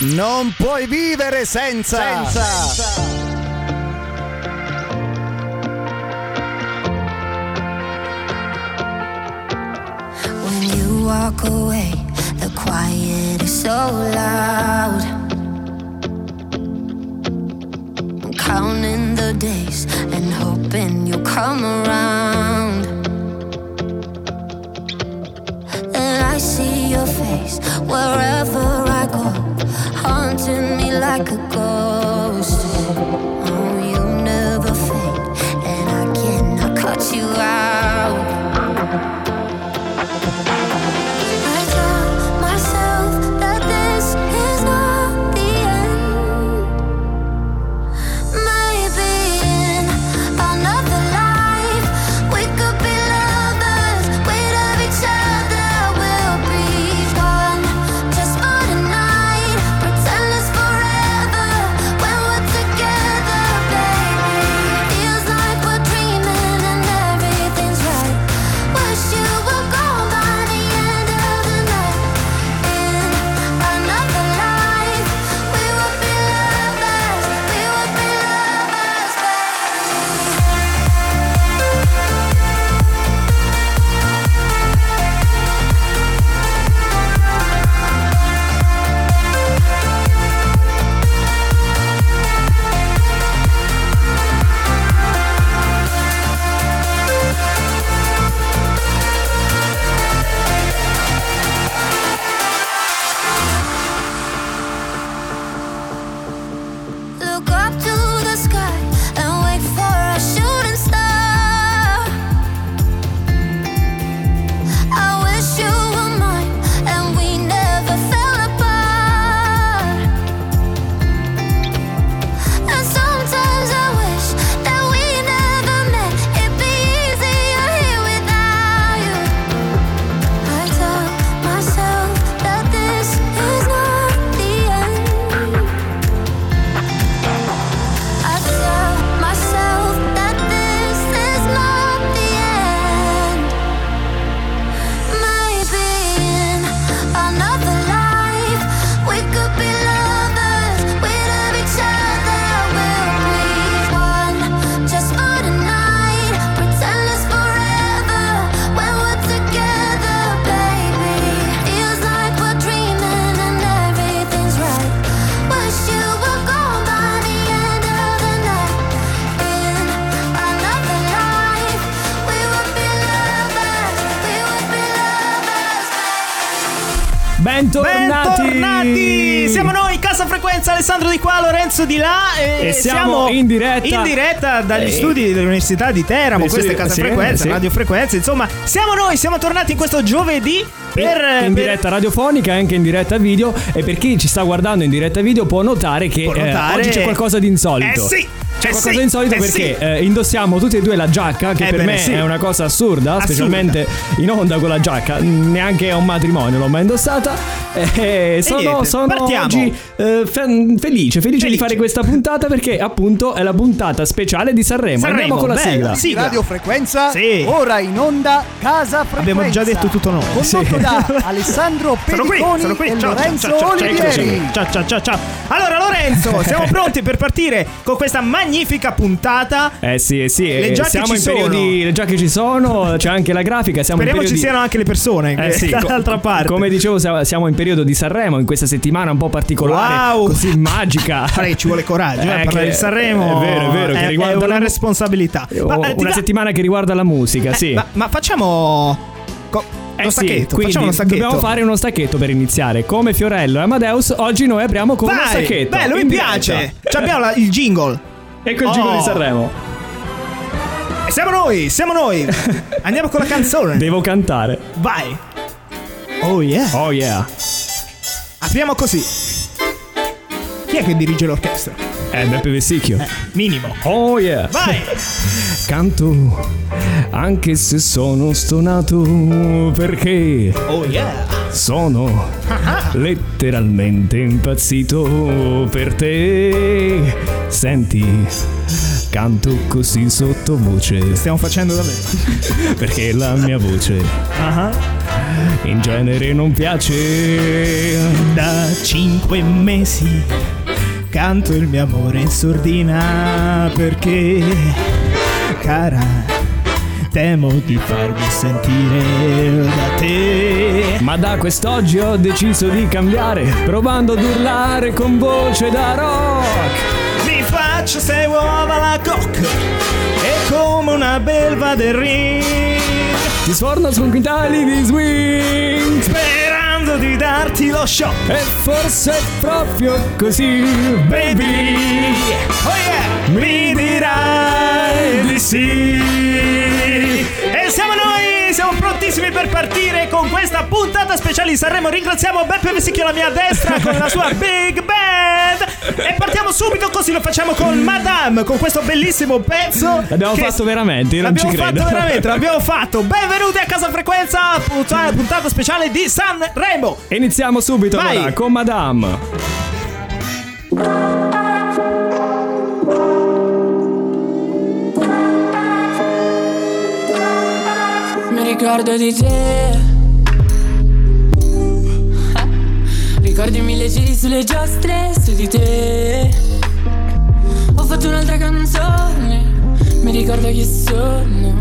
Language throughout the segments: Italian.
Non puoi vivere senza. senza. When you walk away, the quiet is so loud. I'm counting the days and hoping you'll come around. And I see your face wherever I haunting me like a ghost. Siamo in diretta. in diretta dagli Eh. studi dell'Università di Teramo, Eh, questa sì, è Casa sì, Frequenza, sì. Radio Frequenza, insomma, siamo noi, siamo tornati in questo giovedì per in per- diretta radiofonica e anche in diretta video e per chi ci sta guardando in diretta video può notare che Può eh, notare- oggi c'è qualcosa di insolito. Eh sì, C'è eh qualcosa sì, di insolito eh perché sì. eh, indossiamo tutti e due la giacca che Eh per bene, me sì. è una cosa assurda, Assurda. specialmente in onda con la giacca, neanche a un matrimonio l'ho mai indossata e sono, sono oggi eh, fe- felice, felice, di Felice. fare questa puntata perché appunto è la puntata speciale di Sanremo. Sanremo, Andiamo con la bella, sigla. Radio Frequenza. Sì. Ora in onda Casa Frequenza. Abbiamo già detto tutto noi. Condotto Sì. da Alessandro Sono qui, Pediconi sono qui. e Ciao, Lorenzo ciao, ciao, ciao, Olivieri. Ciao, ciao, ciao, ciao. Allora, Lorenzo, siamo pronti per partire con questa magnifica puntata. Eh sì, eh sì, Le eh, giacche siamo ci in sono. periodi, le giacche ci sono, c'è anche la grafica, siamo Speriamo ci siano anche le persone Eh sì, co- dall'altra parte. Come dicevo, siamo- siamo in periodo di Sanremo, in questa settimana un po' particolare, Wow. così magica. Che ci vuole coraggio, eh, Eh, parlare che- di Sanremo. È vero, è vero, che è, riguarda è una la- responsabilità. O- Ma, eh, una settimana che riguarda la musica, sì. ma, ma facciamo co- Eh uno sì, stacchetto, facciamo uno stacchetto. dobbiamo fare uno stacchetto per iniziare. Come Fiorello e Amadeus, oggi noi apriamo con uno Vai, stacchetto. bello, mi piace. diretta. Ci abbiamo la- il jingle. Ecco il Oh. di Sanremo. E siamo noi, siamo noi. Andiamo con la canzone. Devo cantare. Vai. Oh yeah. Oh yeah. Apriamo così. Chi è che dirige l'orchestra? È Beppe Vessicchio. Minimo. Oh yeah. Vai. Canto anche se sono stonato perché Oh yeah. sono letteralmente impazzito per te. Senti, Canto così sottovoce Stiamo facendo davvero. perché la mia voce Ah. in genere non piace. Da cinque mesi canto il mio amore in sordina perché, cara, temo di farmi sentire da te. Ma da quest'oggi ho deciso di cambiare, provando ad urlare con voce da rock. Mi faccio sei uova la cocca e come una belva del ring, Ti sforno su quintali di swing. Sperando di darti lo shock. E forse è proprio così, baby. Oh yeah! Mi dirai di sì. E siamo noi, siamo prontissimi per partire con questa puntata speciale di Sanremo. Ringraziamo Beppe Vesicchio alla mia destra con la sua Big Band. E partiamo subito così lo facciamo con Madame, con questo bellissimo pezzo. L'abbiamo fatto veramente, io non L'abbiamo ci credo. fatto veramente, l'abbiamo fatto. Benvenuti a Casa Frequenza, puntata, puntata speciale di Sanremo. Iniziamo subito Vai. allora con Madame. Ricordo di te. Ricordi mille giri sulle giostre su di te. Ho fatto un'altra canzone. Mi ricordo chi sono.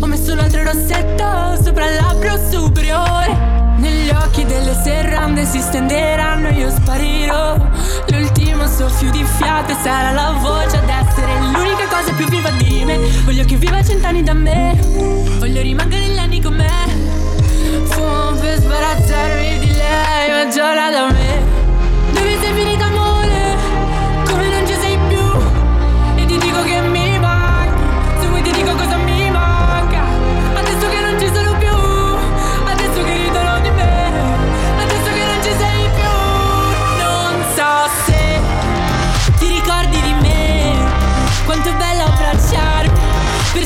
Ho messo un altro rossetto sopra il labbro superiore. Negli occhi delle serrande si stenderanno, io sparirò. L'ultimo soffio di fiato sarà la voce ad essere l'unica cosa più viva di me. Voglio che viva cent'anni da me. Voglio rimanere negli anni con me. Fumo per sbarazzarmi di lei, ma giora da me. Dove sei finita amore?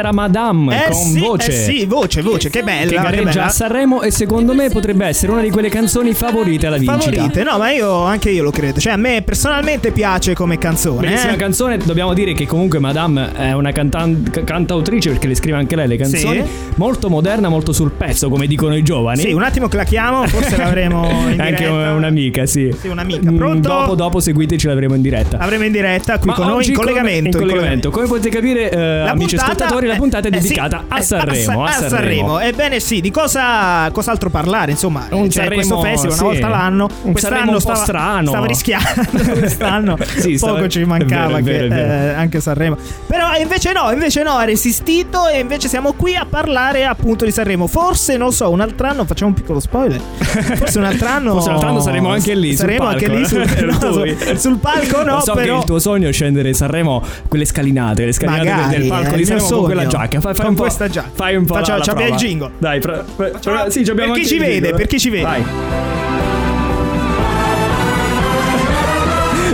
Era Madame Eh con sì, voce. eh sì, voce, voce, che bella. Che che gareggia bella. a Sanremo e secondo me potrebbe essere una di quelle canzoni favorite alla vincita. Favorite, no, ma io anche io lo credo. Cioè, a me personalmente piace come canzone. Bellissima eh. canzone, dobbiamo dire che comunque Madame è una cantan- ca- cantautrice perché le scrive anche lei le canzoni, Sì. molto moderna, molto sul pezzo come dicono i giovani. Sì, un attimo clacchiamo, forse l'avremo in anche diretta. un'amica, sì. Sì, un'amica. Mm, Pronto? Dopo, dopo seguitci l'avremo in diretta. Avremo in diretta qui Ma con noi oggi in collegamento. in in collegamento. Come potete capire, eh, amici ascoltatori, la puntata è eh, dedicata a eh, Sanremo, a a Sanremo. Sanremo. Ebbene sì, di cosa cos'altro parlare? Insomma, Un c'è Sanremo, questo festival una sì. volta l'anno. Un Quest'anno un stava, strano. stava rischiando. Quest'anno Sì, stava- poco ci è mancava vero, è che, vero, è eh, anche Sanremo. Però eh, invece no, invece no, ha resistito e invece siamo qui a parlare appunto di Sanremo. Forse, non so, un altro anno, facciamo un piccolo spoiler. Forse un altro anno Forse un altro anno saremo anche lì, Saremo anche lì sul, eh, no, sul- sul palco no, Lo so però che il tuo sogno è scendere a Sanremo quelle scalinate, le scalinate Magari, del palco di mio Sanremo con sogno. giacca. Fai, fai Con un po', questa giacca. Fai un po' Facciamo- la, la il jingle. Dai, pro- pro- Facciamo- sì, abbiamo per chi ci vede, jingle. per chi ci vede. Vai.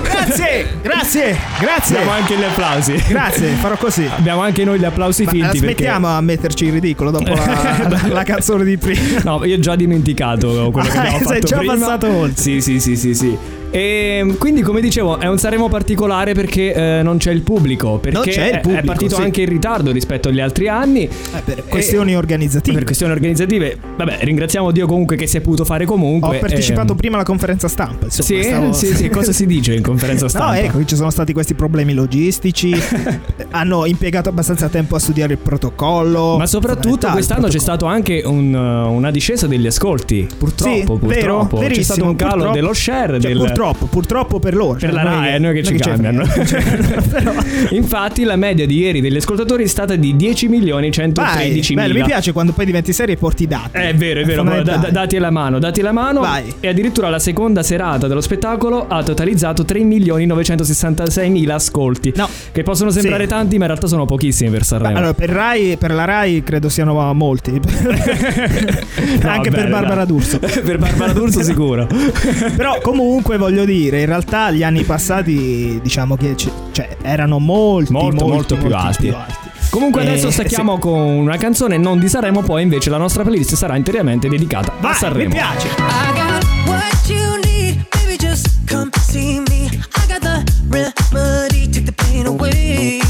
Grazie, grazie, grazie. Abbiamo anche gli applausi. Grazie, farò così. Abbiamo anche noi gli applausi Ma finti perché smettiamo a metterci in ridicolo dopo la, la- la canzone di prima. No, io ho già dimenticato quello che Ah, abbiamo sei fatto già prima. passato oltre. Sì, sì, sì, sì, sì. E quindi, come dicevo, è un Sanremo particolare perché eh, non c'è il pubblico. Perché Non c'è il è- è pubblico, partito sì. anche in ritardo rispetto agli altri anni. Eh, per questioni organizzative. Per questioni organizzative, vabbè, ringraziamo Dio comunque che si è potuto fare Ho comunque. partecipato ehm, prima alla conferenza stampa. Insomma, Sì, stavo- sì, sì, cosa si dice in conferenza stampa? No, ecco, ci sono stati questi problemi logistici. hanno impiegato abbastanza tempo a studiare il protocollo. Ma soprattutto quest'anno c'è stato anche un, una discesa degli ascolti. Purtroppo, Sì, purtroppo. vero, c'è stato un calo purtroppo. dello share. Cioè, del... Purtroppo, purtroppo per loro. Per cioè, la Rai, è noi che ci ce cambiano. Infatti, la media di ieri degli ascoltatori è stata di 10 milioni Vai, 113 bello, mila. mi piace quando poi diventi serio e porti i dati. È vero, è vero, ma da- dati alla mano, dati alla mano. Vai. E addirittura la seconda serata dello spettacolo ha totalizzato 3 milioni 966 mila ascolti. No. Che possono sembrare Sì. tanti, ma in realtà sono pochissimi per Sanremo. Allora, per, Rai, per la Rai credo siano molti. No, Anche vabbè, per Barbara. D'Urso. per Barbara D'Urso sicuro. Però comunque voglio dire, in realtà gli anni passati diciamo che c- cioè, erano molti, Molto, molti, molto più molti alti. alti. Comunque Eh, adesso stacchiamo con una canzone non di Sanremo, poi invece la nostra playlist sarà interamente dedicata Vai, a Sanremo. mi piace. I got what you need, baby. Just come see me. I got the remedy, take the pain away.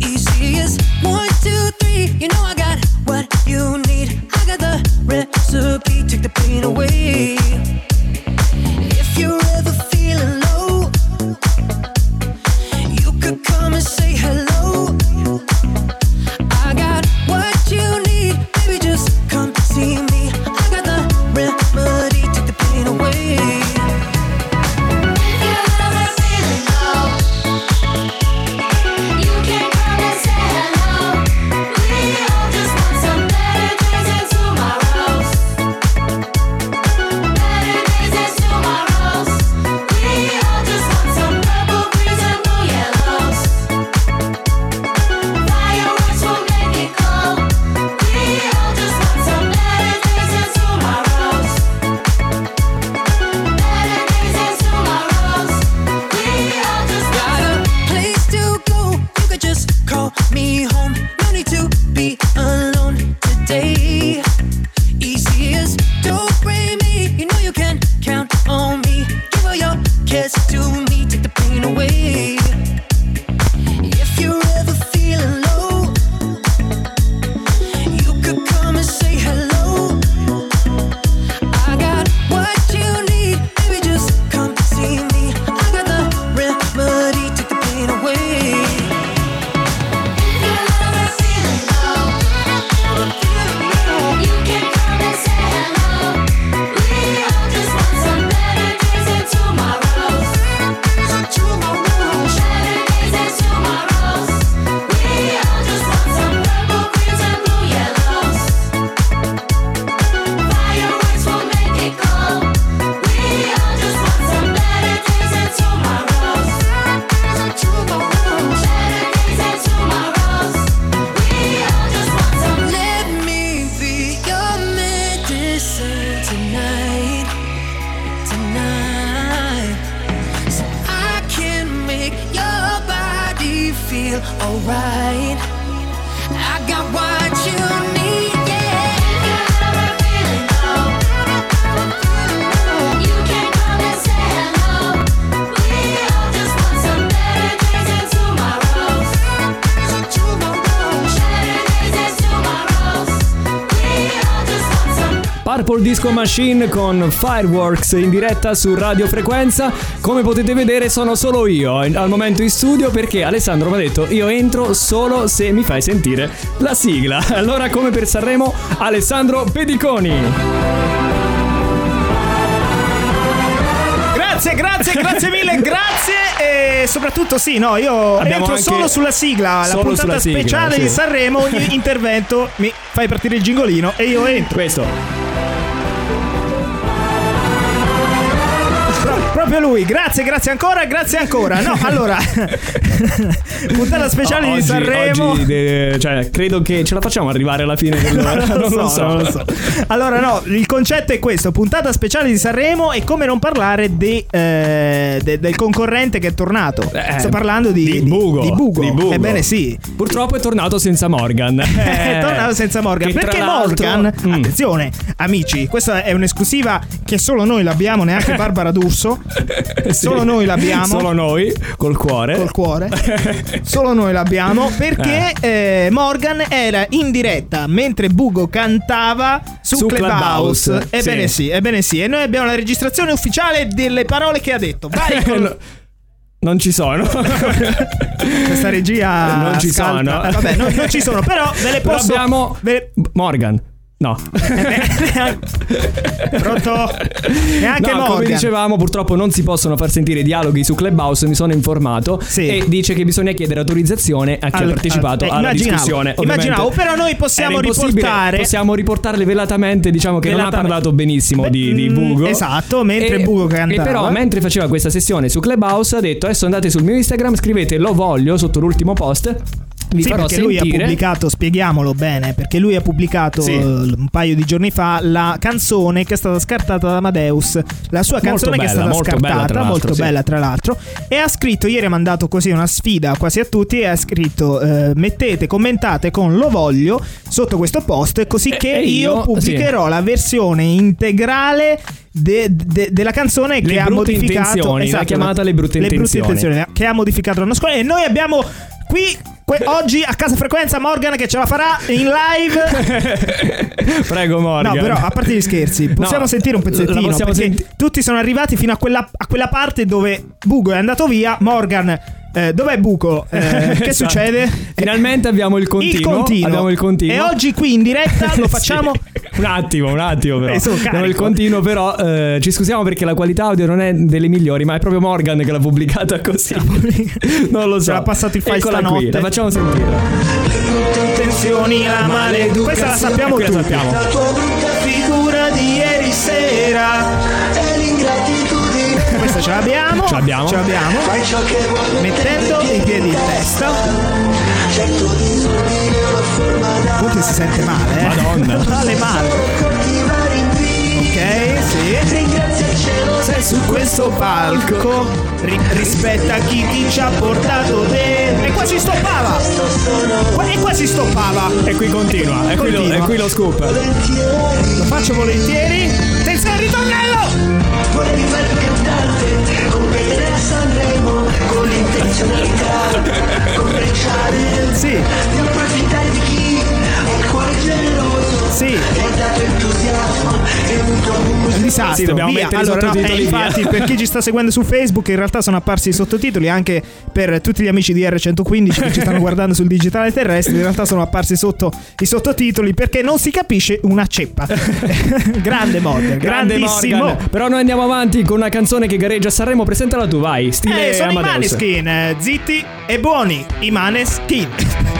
Easy as one, two, three. You know I got what you need. I got the recipe, take the pain away. Purple Disco Machine con Fireworks in diretta su Radio Frequenza. Come potete vedere sono solo io al momento in studio perché Alessandro mi ha detto io entro solo se mi fai sentire la sigla. Allora come per Sanremo Alessandro Pediconi. Grazie, grazie, grazie mille, grazie. E soprattutto, sì, no, io Abbiamo entro solo sulla sigla, la Solo puntata sulla sigla, speciale sì. di Sanremo. Ogni intervento mi fai partire il gingolino e io entro. Questo. Proprio lui, grazie, grazie ancora, grazie ancora. No, allora, puntata speciale di Oggi- Sanremo. oggi, de- cioè, credo che ce la facciamo arrivare alla fine dell'ora. non, lo so, non lo so. Allora, no, il concetto è questo: puntata speciale di Sanremo e come non parlare di, eh, de- del concorrente che è tornato. Eh, Sto parlando di, di Bugo. Di Bugo. Di Bugo. Ebbene, sì. Purtroppo è tornato senza Morgan. È tornato senza Morgan. Perché Morgan, Mm. attenzione, amici, questa è un'esclusiva che solo noi l'abbiamo, neanche Barbara D'Urso. Sì. Solo noi l'abbiamo. Solo noi, col cuore. Col cuore, solo noi l'abbiamo perché eh, Morgan era in diretta mentre Bugo cantava su, Su Clubhouse. Clubhouse, Ebbene sì. sì. ebbene sì. E noi abbiamo la registrazione ufficiale delle parole che ha detto. Vai con No, Non ci sono. questa regia. Non ci scaltra. sono. Eh, Vabbè, non, non ci sono, però ve le Però posso. abbiamo ve Morgan. No. Pronto? Neanche no, Morgan. come dicevamo, purtroppo non si possono far sentire dialoghi su Clubhouse, mi sono informato. Sì. E dice che bisogna chiedere autorizzazione a chi Al- ha partecipato al- eh, alla immaginavo, discussione. Immaginavo, però noi possiamo riportare- Possiamo riportarle velatamente, diciamo che non ha Velatamente. parlato benissimo di, di Mm, Bugo. esatto, mentre E- Bugo cantava. E però, mentre faceva questa sessione su Clubhouse, ha detto: Adesso andate sul mio Instagram, scrivete lo voglio sotto l'ultimo post. Vi Sì, farò perché lui ha sentire. pubblicato, spieghiamolo bene, perché lui ha pubblicato Sì. eh, un paio di giorni fa la canzone che è stata scartata da Amadeus, la sua Molto canzone che è bella, stata molto scartata, bella, molto sì. bella tra l'altro, e ha scritto, ieri ha mandato così una sfida quasi a tutti, e ha scritto eh, mettete, commentate con lo voglio sotto questo post, così E- che e io, io, pubblicherò la versione integrale de- de- della canzone Le che ha brutte modificato l'ha chiamata Le brutte intenzioni. che ha modificato l'anno scorso e noi abbiamo qui que- oggi a casa frequenza Morgan che ce la farà in live Prego, Morgan. no però a parte gli scherzi possiamo No, sentire un pezzettino senti- tutti sono arrivati fino a quella, a quella parte dove Bugo è andato via Morgan eh, dov'è Buco? Eh, che Esatto. succede? Finalmente abbiamo il continuo. il continuo Abbiamo il continuo. e oggi qui in diretta lo Sì. facciamo Un attimo, un attimo però. Eh. Abbiamo il continuo però eh, ci scusiamo perché la qualità audio non è delle migliori, ma è proprio Morgan che l'ha pubblicata così. non lo so. Ce l'ha passato il file Eccola stanotte. qui, la facciamo sentire. intenzioni la maleducazione questa la sappiamo la tutti sappiamo. la tua brutta figura di ieri sera questa ce l'abbiamo Ce l'abbiamo. ce l'abbiamo. Mettendo i piedi in testa. Comunque si sente male eh? Madonna. male male ok sì. Sei su questo palco. Ri- rispetta chi ti ci ha portato dentro e qua si stoppava. E qua si stoppava. E qui continua, e qui, lo, e qui lo scoop. lo faccio volentieri. Attenzione al ritornello Sanremo con l'intenzionalità commerciale sì. Di approfittare sì un È un disastro. Sì, dobbiamo via. mettere i allora, no, sottotitoli eh, via. infatti, per chi ci sta seguendo su Facebook, in realtà sono apparsi i sottotitoli anche per tutti gli amici di R115 che ci stanno guardando sul digitale terrestre. In realtà sono apparsi sotto i sottotitoli perché non si capisce una ceppa. Grande mod, Grande grandissimo. Morgan. Però noi andiamo avanti con una canzone che gareggia a Sanremo. Presentala tu, vai. Stile Eh, sono i Amadeus. Maneskin, eh, zitti e buoni, i Maneskin.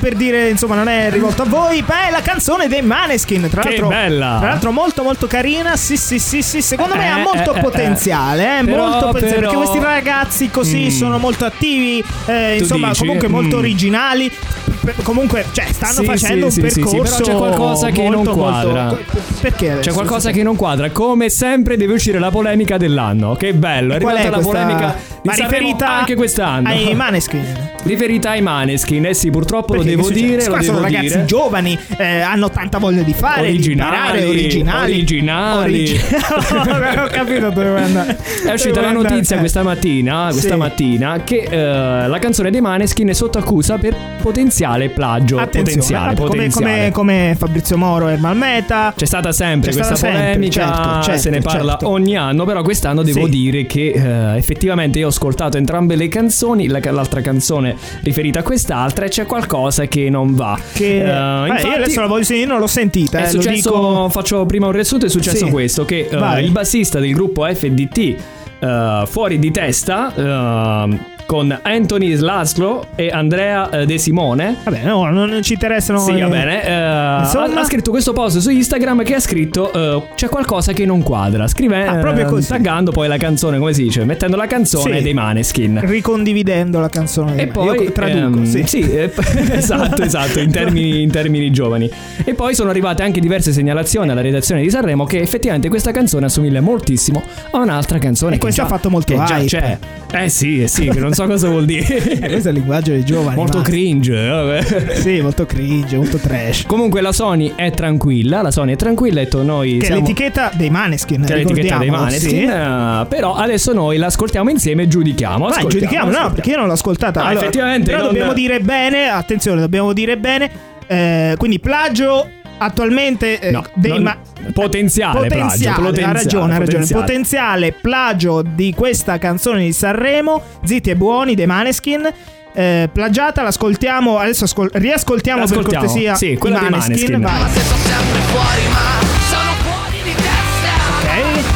per dire, insomma, non è rivolto a voi. Beh, è la canzone dei Maneskin. Tra Che l'altro, bella! Tra l'altro, molto, molto carina. Sì, sì, sì, sì. Secondo me Eh, ha molto eh, eh, potenziale. Eh, Però, molto potenziale. Perché però- questi ragazzi così Mm. sono molto attivi. eh, insomma, dici? comunque molto Mm. originali. P- Comunque, cioè, stanno Sì, facendo sì, un sì, sì, sì, percorso. però c'è qualcosa che non molto, quadra. molto- Perché? adesso? C'è qualcosa che non quadra. Come sempre deve uscire la polemica dell'anno. Che bello, è arrivata è la questa- polemica Ma riferita anche quest'anno. ai Maneskin. Riferita ai Maneskin. Eh sì, purtroppo Perché lo devo dire. Lo sono devo ragazzi dire. giovani, eh, hanno tanta voglia di fare, Originali, di imparare, originali. originali. Origi- Ho capito dove vuoi andare. È uscita la notizia questa mattina, questa Sì. mattina che eh, la canzone dei Maneskin è sotto accusa per potenziale plagio. Attenzione, potenziale, vabbè, come, potenziale. come, come Fabrizio Moro e Malmeta. C'è stata sempre C'è questa stata sempre, polemica, certo, certo, se ne parla certo. ogni anno, però quest'anno devo Sì. dire che eh, effettivamente io ascoltato entrambe le canzoni, la- l'altra canzone riferita a quest'altra e c'è qualcosa che non va. Che Eh, Vabbè, infatti- io adesso la voglio sentire, non l'ho sentita. È eh, successo, dico- faccio prima un riassunto, è successo Sì. questo, che eh, Vai. il bassista del gruppo FDT eh, fuori di testa eh, con Anthony Slaslo e Andrea eh, De Simone Vabbè, no, non ci interessano. sì, eh, va bene. eh, ha, Insomma? ha scritto questo post su Instagram che ha scritto eh, c'è qualcosa che non quadra. Scrive Ah, proprio così. taggando poi la canzone, come si dice, mettendo la canzone Sì. dei Maneskin. Ricondividendo la canzone. E Io poi traduco, ehm, sì. eh, esatto, esatto, in termini, in termini giovani. E poi sono arrivate anche diverse segnalazioni alla redazione di Sanremo che effettivamente questa canzone assomiglia moltissimo a un'altra canzone E che questo già, ha fatto molto che già hype. c'è. Eh sì, eh sì, che non so cosa vuol dire. Eh, questo è il linguaggio dei giovani. Molto basta. cringe, eh, vabbè. Sì, molto cringe, molto trash. Comunque la Sony è tranquilla, la Sony è tranquilla, ha detto noi Che è siamo... l'etichetta dei Maneskin. che è l'etichetta dei Maneskin, sì. eh, però adesso noi l'ascoltiamo insieme e giudichiamo. Vai, Ascoltiamo, giudichiamo, no, ascoltiamo. perché io non l'ho ascoltata. Ah, effettivamente Però non- dobbiamo dire bene, attenzione, dobbiamo dire bene. eh, quindi plagio attualmente eh, No, dei non- ma- potenziale, plagio, potenziale, potenziale, ha ragione, ha ragione. potenziale. Potenziale plagio di questa canzone di Sanremo, Zitti e buoni dei Maneskin. eh, plagiata, l'ascoltiamo. Adesso ascol- riascoltiamo per cortesia sì, i quella dei Maneskin. Maneskin. Vai. Ma se sono sempre fuori, ma sono fuori di testa. Ok.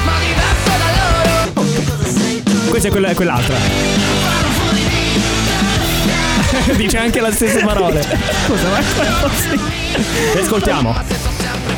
Ma diverso da loro. Questa è quella, è quell'altra. Dice anche le stesse parole. Scusa, ma è possibile? Ascoltiamo. Ma se sono sempre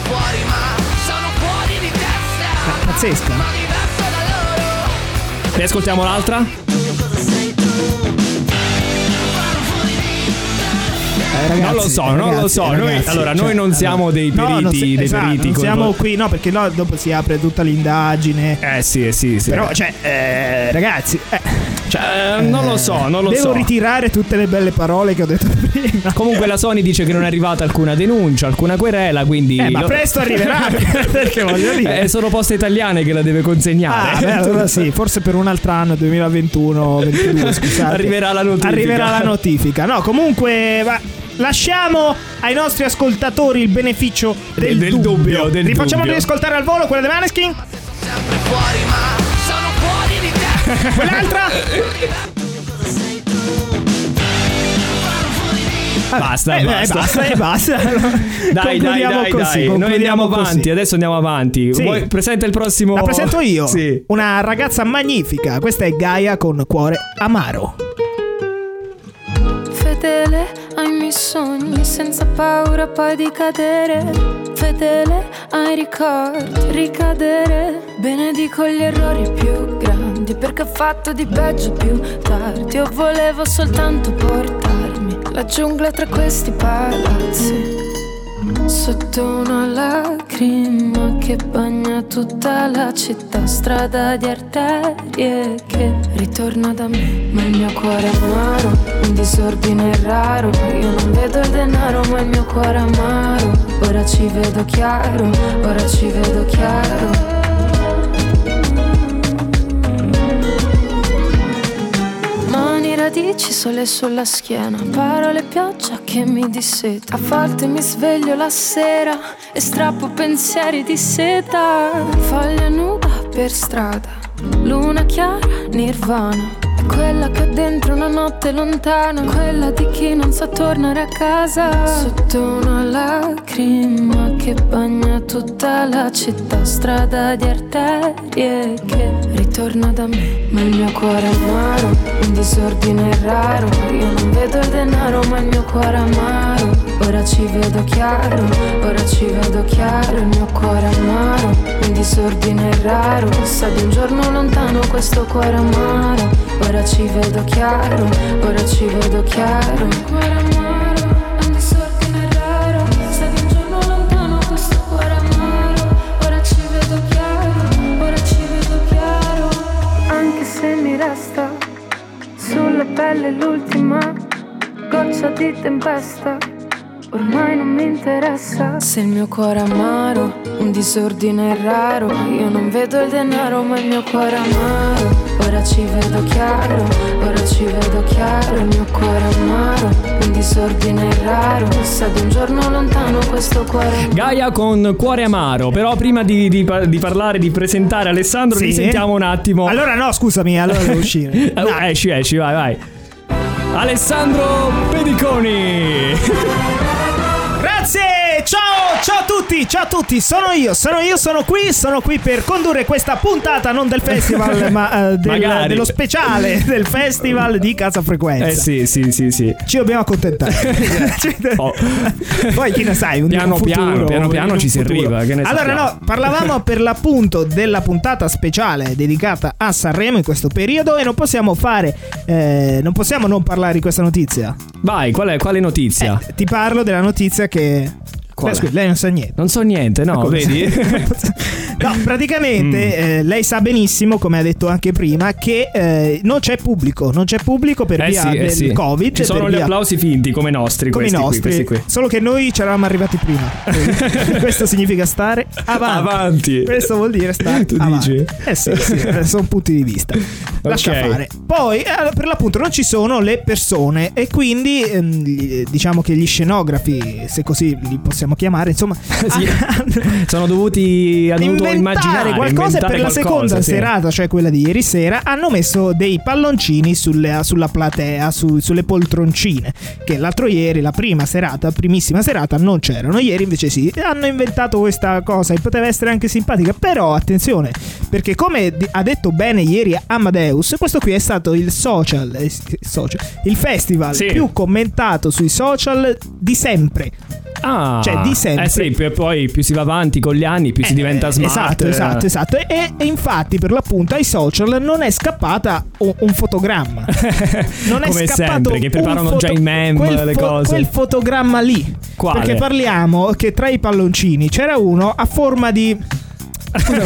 ragazzi, non lo so, non lo ragazzi, so. Noi- ragazzi, allora, noi cioè, non siamo dei no, periti, non si- dei esatto, periti siamo qui, no, perché no, dopo si apre tutta l'indagine. Eh sì, sì, sì. Però, cioè, eh, ragazzi, eh, Cioè, eh, non lo so, non lo devo so. ritirare tutte le belle parole che ho detto prima. Comunque la Sony dice che non è arrivata alcuna denuncia, alcuna querela, quindi... Eh, ma lo- presto arriverà, perché voglio dire. Eh, sono poste italiane che la deve consegnare. Ah, beh, allora sì, forse per un altro anno, 2021-22, scusate. Arriverà la notifica. Arriverà la notifica. No, comunque, va- lasciamo ai nostri ascoltatori il beneficio del, Del dubbio, del Rifacciamo dubbio. riascoltare al volo quella dei Maneskin? Sempre fuori, ma sono fuori di testa. Quell'altra? Basta, Eh, basta. basta, e basta. Dai, dai, Concludiamo dai, così, dai. Noi concludiamo andiamo così. avanti, adesso andiamo avanti. Sì. Vuoi- presenta il prossimo. La presento io. Sì. Una ragazza magnifica. Questa è Gaia con cuore amaro. Fedele ai miei sogni senza paura poi di cadere. Fedele ai ricordi, ricadere. Benedico gli errori più grandi perché ho fatto di peggio più tardi. Io volevo soltanto portarmi la giungla tra questi palazzi. Sotto una lacrima che bagna tutta la città, strada di arterie che ritorna da me, ma il mio cuore è amaro, un disordine raro, io non vedo il denaro ma il mio cuore è amaro, ora ci vedo chiaro, ora ci vedo chiaro. Radici, sole sulla schiena. Parole, pioggia che mi disseta. A volte mi sveglio la sera E strappo pensieri di seta. Foglia nuda per strada Luna chiara, nirvana quella che ho dentro una notte lontana Quella di chi non sa tornare a casa. Sotto una lacrima che bagna tutta la città Strada di arterie che ritorna da me. Ma il mio cuore è amaro, un disordine raro. Io non vedo il denaro ma il mio cuore è amaro Ora ci vedo chiaro, ora ci vedo chiaro Il mio cuore amaro, un disordine raro Sa di un giorno lontano questo cuore amaro. Ora ci vedo chiaro, ora ci vedo chiaro Il cuore amaro, un disordine raro Sa di un giorno lontano questo cuore amaro. Ora ci vedo chiaro, ora ci vedo chiaro. Anche se mi resta sulla pelle l'ultima goccia di tempesta Ormai non mi interessa Se il mio cuore è amaro, un disordine raro Io non vedo il denaro ma il mio cuore è amaro Ora ci vedo chiaro, ora ci vedo chiaro Il mio cuore è amaro, un disordine raro Sa di un giorno lontano questo cuore Gaia con cuore amaro. Però prima di, di di parlare, di presentare Alessandro, Sì. li sentiamo un attimo. Allora no, scusami, allora devo uscire. Eh, esci, esci, vai, vai. Alessandro Pediconi. Grazie! Ciao, a tutti, ciao a tutti, sono io, sono io, sono qui, sono qui per condurre questa puntata non del festival, ma eh, del- dello speciale del festival di Casa Frequenza. Eh sì, sì, sì, sì. Ci dobbiamo accontentare. Oh. Poi chi ne sai, un Piano un futuro, piano, piano piano ci si arriva, allora no, parlavamo per l'appunto della puntata speciale dedicata a Sanremo in questo periodo e non possiamo fare, eh, non possiamo non parlare di questa notizia. Vai, qual è, quale notizia? Ti parlo della notizia che... Qual Beh, scusi, lei non sa niente. Non so niente, no, Come- vedi? no, praticamente Mm. eh, lei sa benissimo, come ha detto anche prima, che eh, non c'è pubblico, non c'è pubblico per Eh via sì, eh del sì. Covid. Ci sono gli via- applausi finti come i nostri, come i questi nostri, qui, questi qui. solo che noi ci eravamo arrivati prima. Questo significa stare avanti. Avanti. Questo vuol dire stare Tu avanti. dici? Eh sì, sì, eh, sono punti di vista. Lascia Ok. fare. Poi, eh, per l'appunto, non ci sono le persone e quindi ehm, diciamo che gli scenografi, se così li possiamo chiamare, insomma, Sì. Sono dovuti hanno dovuto immaginare qualcosa inventare per la qualcosa, seconda sì. serata, cioè quella di ieri sera, hanno messo dei palloncini sulle- sulla platea, su- sulle poltroncine. Che l'altro ieri, la prima serata, primissima serata, non c'erano. Ieri invece sì. Hanno inventato questa cosa e poteva essere anche simpatica. Però attenzione, perché come ha detto bene ieri Amadeus, questo qui è stato il social, eh, social il festival Sì. più commentato sui social di sempre. Ah, Cioè, di sempre. Eh sì, più- poi più si va avanti con gli anni, più si diventa smart. Esatto, esatto, esatto. E, e infatti, per l'appunto, ai social non è scappata un, fotogramma. Non è Come scappato sempre, che preparano foto- già i meme, le cose. Quel fotogramma lì. Quale? Perché parliamo che tra i palloncini c'era uno a forma di. Scusa,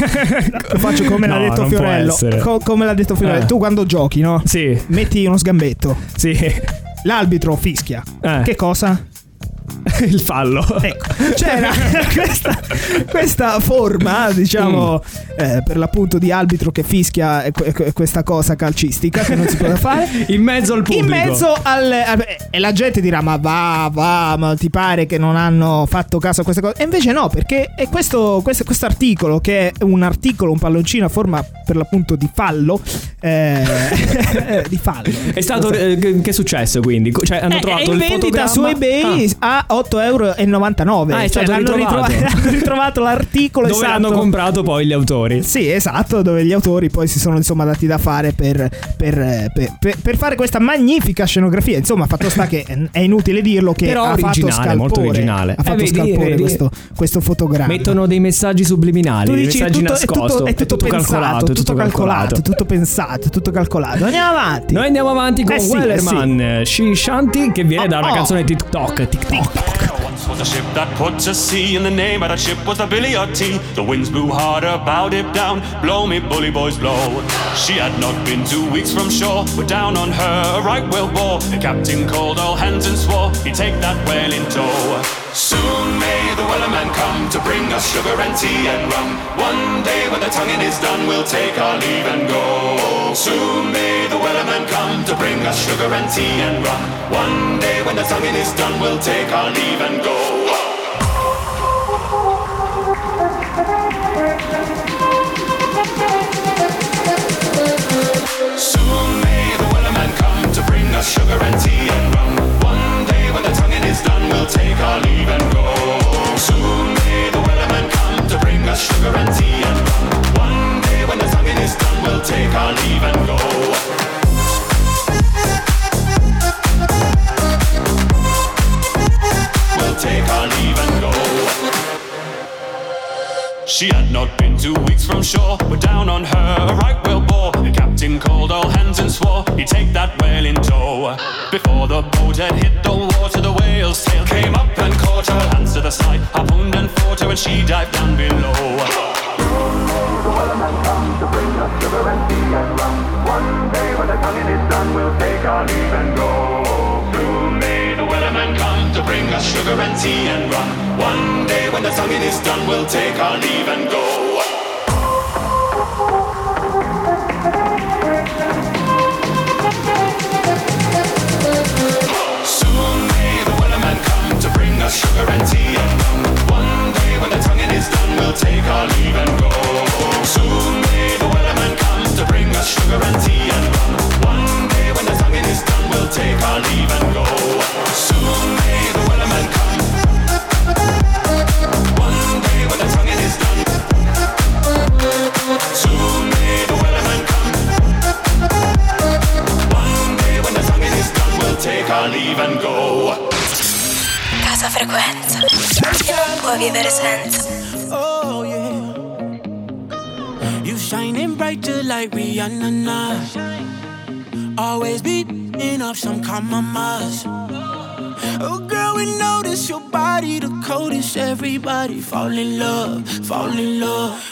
lo faccio come l'ha No, detto non può Fiorello. Co- come l'ha detto Fiorello. Eh. Tu quando giochi, no? Sì, Metti uno sgambetto. sì. L'arbitro fischia. Eh. Che cosa? Il fallo. Ecco, c'era questa, questa forma, diciamo, eh, per l'appunto di arbitro che fischia eh, que- que- questa cosa calcistica che non si poteva fare. In mezzo al pubblico. In mezzo al, E la gente dirà: Ma va, va, ma ti pare che non hanno fatto caso a questa cosa? E invece no, perché è questo, questo, questo articolo, che è un articolo, un palloncino a forma per l'appunto di fallo. eh, di fallo. È stato. eh, che, è successo quindi? Cioè, hanno Eh, trovato è in il vendita fotogramma. su eBay a 8,99 euro. Ah, è Cioè, l'hanno ritrovato. ritrova- hanno ritrovato l'articolo Dove esatto. l'hanno comprato poi gli autori. Sì, esatto, dove gli autori poi si sono insomma dati da fare per, per- per- per- per fare questa magnifica scenografia. Insomma, fatto sta che è inutile dirlo che Però ha fatto originale, scalpore. molto originale. Ha fatto Eh, vedi, scalpore vedi. questo, questo fotogramma. Mettono dei messaggi subliminali, tu dei dici messaggi tutto, è tutto, nascosti. è tutto pensato, calcolato, è tutto calcolato, calcolato. tutto pensato, tutto calcolato. Andiamo avanti. Noi andiamo avanti con Eh sì, Wellerman, eh She Shanti, che viene da una Oh, oh. canzone TikTok. TikTok. Once was a ship that put to sea, and the name of that ship was the Billy O' Tea. The winds blew harder, bowed it down, blow me bully boys blow. She had not been two weeks from shore, we're down on her, a right whale bore. The captain called all hands and swore he'd take that whale in tow. Soon may the wellerman come to bring us sugar and tea and rum. One day when the tonguing is done, we'll take our leave and go. Soon may the wellerman come to bring us sugar and tea and rum. One day when the tonguing is done, we'll take our leave and go. Soon may the wellerman come to bring us sugar and tea and rum. One day when the tonguing is done, we'll take our leave and she dived down below. The to bring us sugar and tea and rum. One day when the tonguing is done, we'll take our leave and go. The come to bring us sugar and tea and rum. One day when the tonguing is done, we'll take our leave and go. Non può vivere senza. Oh yeah. You shining brighter like Rihanna now. Always beating off some compromise. Oh girl, we notice your body the coldest. Everybody fall in love, fall in love.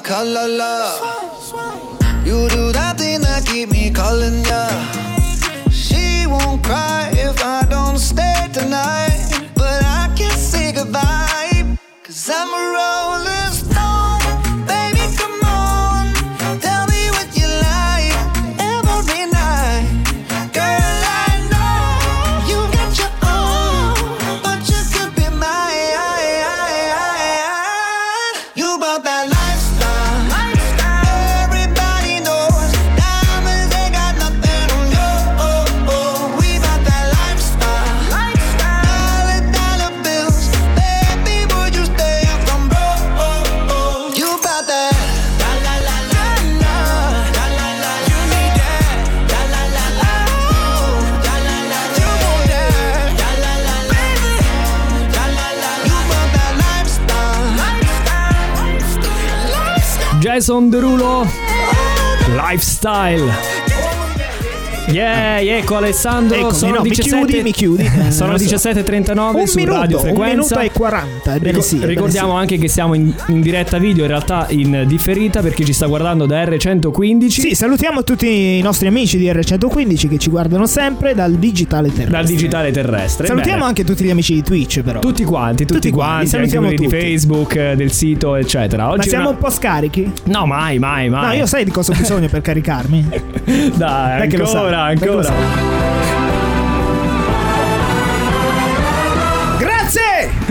Collar, love. You do that thing that keep me calling Jason Derulo. Lifestyle. Yeah, ecco Alessandro. Eccomi, sono no, mi 17, chiudi, mi chiudi. Eh, Sono non so. 17.39 Un su minuto, Radio un Frequenza. minuto e 40. Ebbene sì, ricordiamo sì. anche che siamo in, in diretta video, in realtà in differita per chi ci sta guardando da R115. Sì, salutiamo tutti i nostri amici di R115 che ci guardano sempre dal digitale terrestre. Dal digitale terrestre. Salutiamo Bene. anche tutti gli amici di Twitch, però. Tutti quanti, tutti, Tutti quanti, salutiamo quelli di tutti. Facebook, eh, del sito, eccetera. Ma Oggi è siamo una- un po' scarichi? No, mai, mai, mai. No, io sai di cosa ho bisogno per caricarmi. Dai, Dai che lo sai, ancora, dai che lo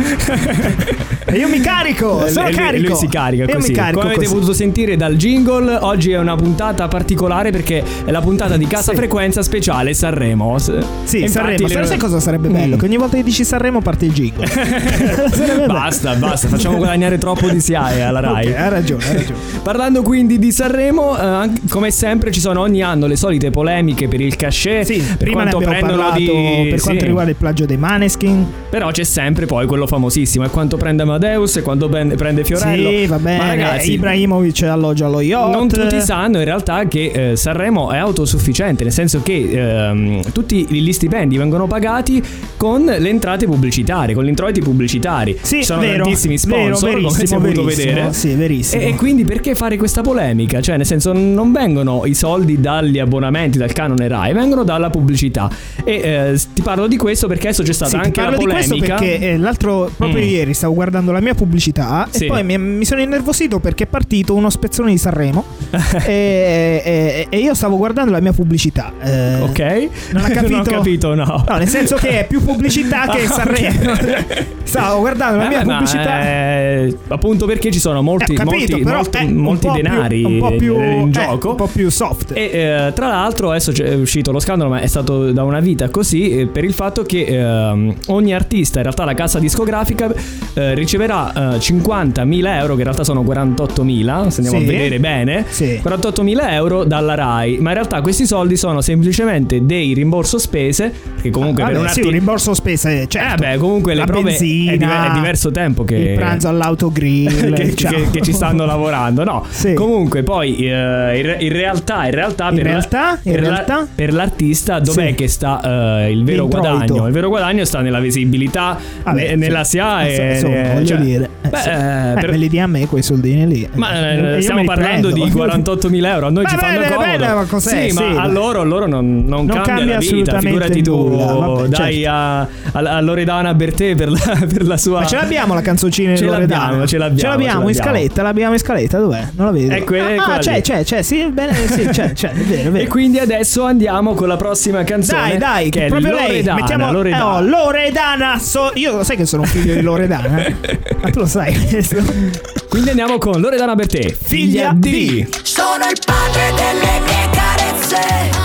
E io mi carico, sono E lui, carico. lui si carica così. Come avete così. potuto sentire dal jingle, oggi è una puntata particolare perché è la puntata di Casa Sì. Frequenza speciale Sanremo. Sì, Sanremo. infatti Sai, le- sai cosa sarebbe bello? Mm. Che ogni volta che dici Sanremo parte il jingle. Basta, basta, facciamo guadagnare troppo di SIAE alla Rai. Ok, hai ragione, hai ragione. Parlando quindi di Sanremo, eh, come sempre ci sono ogni anno le solite polemiche per il cachet. Sì, per prima ne abbiamo parlato di per quanto sì. riguarda il plagio dei Maneskin. Però c'è sempre poi quello famosissimo, è quanto prende Amadeus e quanto ben- prende Fiorello. Sì, va bene. Ma ragazzi, Ibrahimovic alloggia allo yacht. non tutti sanno in realtà che eh, Sanremo è autosufficiente, nel senso che ehm, tutti gli stipendi vengono pagati con le entrate pubblicitarie, con gli introiti pubblicitari. Sì, sono vero, tantissimi sponsor, vero, come si è potuto vedere. Sì, verissimo. E, e quindi perché fare questa polemica? Cioè, nel senso, non vengono i soldi dagli abbonamenti, dal canone Rai, vengono dalla pubblicità. E eh, ti parlo di questo perché adesso c'è stata Sì, ti anche la parlo di questo polemica. perché eh, l'altro proprio Mm. ieri stavo guardando la mia pubblicità Sì. e poi mi, mi sono innervosito perché è partito uno spezzone di Sanremo e, e- e io stavo guardando la mia pubblicità. eh, Ok. Non ha capito? non ho capito, no. No, nel senso che è più pubblicità che Ah, Sanremo. ok. Stavo guardando la Eh, mia ma, pubblicità. eh, appunto perché ci sono molti, Eh, capito, molti, molti- molti po' più- denari un po' più, in eh, gioco. un po' più soft. E eh, tra l'altro adesso è uscito lo scandalo, ma è stato da una vita così, eh, per il fatto che ehm, ogni artista, in realtà la casa discografica, eh, riceverà eh, 50.000 euro, che in realtà sono 48.000, se andiamo Sì. a vedere bene, Sì. 48.000 euro dalla RAI, ma in realtà questi soldi sono semplicemente dei rimborso spese, che comunque Vabbè, per un sì, artista... un rimborso spese, certo. Eh beh, comunque le La prove benzina, è, diver- è diverso tempo che il pranzo all'autogrill che, che- che ci stanno lavorando. No, Sì. comunque poi eh, in, in realtà, in realtà, In per, la- realtà? In per la- realtà? per l'artista dov'è Sì. che sta eh, il vero L'introito. guadagno? Il vero guadagno sta nella visibilità, Vabbè, ne- sì. Nella SIAE. Insomma, eh, voglio cioè- dire. eh, Beh, eh, Eh, per- me li dia a me quei soldini lì. ma E eh, stiamo parlando prendo. di 48.000 euro. A noi Va ci fanno comodo. bene, ma cos'è? Sì, ma Sì, a loro, loro non, non Non cambia, cambia la vita. Figurati tu, nulla, vabbè, dai certo. a, a, a Loredana Bertè per la, per la sua. Ma ce l'abbiamo la canzoncina di Ce Loredana? l'abbiamo, ce l'abbiamo, Ce l'abbiamo in scaletta, l'abbiamo in scaletta, dov'è? Non la vedo. È ah, quella ah, c'è, c'è, c'è, sì, bene, sì, c'è, c'è, è vero, è vero. E quindi adesso andiamo con la prossima canzone. Dai, dai, che è proprio lei. Loredana. Mettiamo Loredana. Eh, oh, Loredana. so- io lo sai che sono un figlio di Loredana. Ma tu lo sai questo? Quindi andiamo con Loredana Bertè, figlia di. Sono il padre delle mie carezze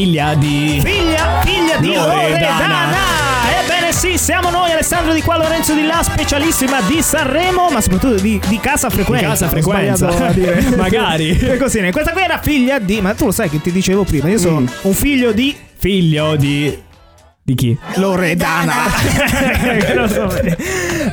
Figlia di. Figlia, figlia di Loredana. Loredana. Ebbene sì, siamo noi Alessandro di qua, Lorenzo di là, specialissima di Sanremo, ma soprattutto di, di Casa Frequenza. Di Casa Frequenza. Magari. È così, questa qui era figlia di, ma tu lo sai che ti dicevo prima, io sono Mm. un figlio di Figlio di. Di chi? Loredana. So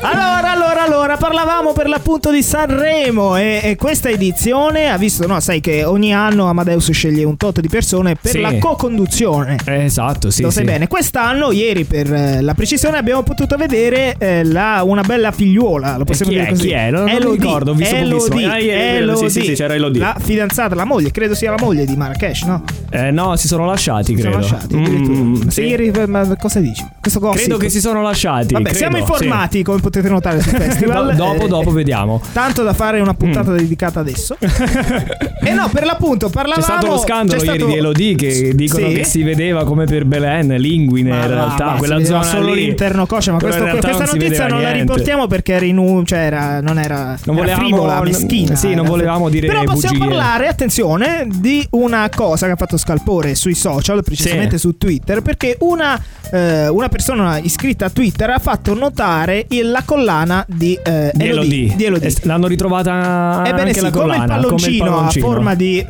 allora, allora, allora, parlavamo per l'appunto di Sanremo e, e questa edizione ha visto, no, sai che ogni anno Amadeus sceglie un tot di persone per Sì. la co-conduzione. Eh, esatto, sì. Lo sì. sai bene, quest'anno, ieri per eh, la precisione, abbiamo potuto vedere eh, la- una bella figliuola. Lo possiamo chi dire è? così. Chi è? Non- non mi Elodie, ricordo, ho visto Elodie. Ah, vero, sì, sì, Elodie. sì, c'era Elodie. La fidanzata, la moglie, credo sia la moglie di Marrakesh, no? Eh, no, si sono lasciati, Si credo. sono lasciati. Mm, sì. ieri, ma cosa dici? Questo gossip. Credo che si sono lasciati. Vabbè, credo, siamo sì. informati, come potete notare sul festival. Do- dopo, Eh, dopo vediamo. Tanto da fare una puntata dedicata adesso. e no, per l'appunto, parlavamo. C'è stato lo scandalo ieri stato- di Elodie che dicono Sì? che si vedeva come per Belen, linguine Ma in realtà, ma quella zona solo lì. l'interno coscia, ma questo- questa non notizia vedeva non la riportiamo perché era in un, cioè era, non era, Non era volevamo- frivola, n- meschina. sì, non era- volevamo dire Però possiamo bugie. parlare, attenzione, di una cosa che ha fatto scalpore sui social, precisamente su Twitter, perché una, eh, una persona iscritta a Twitter ha fatto notare il- la collana di, eh, Di Elodie. Di Elodie. L'hanno ritrovata Ebbene anche sì, la come il collana, palloncino, come il palloncino. a forma di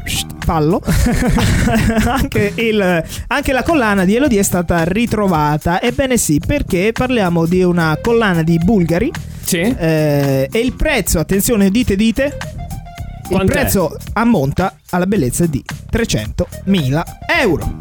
pallo, anche, il- anche la collana di Elodie è stata ritrovata. Ebbene sì, perché parliamo di una collana di Bulgari. Sì. Eh, e il prezzo, attenzione, dite, dite. Il Quant'è? prezzo ammonta alla bellezza di 300.000 euro.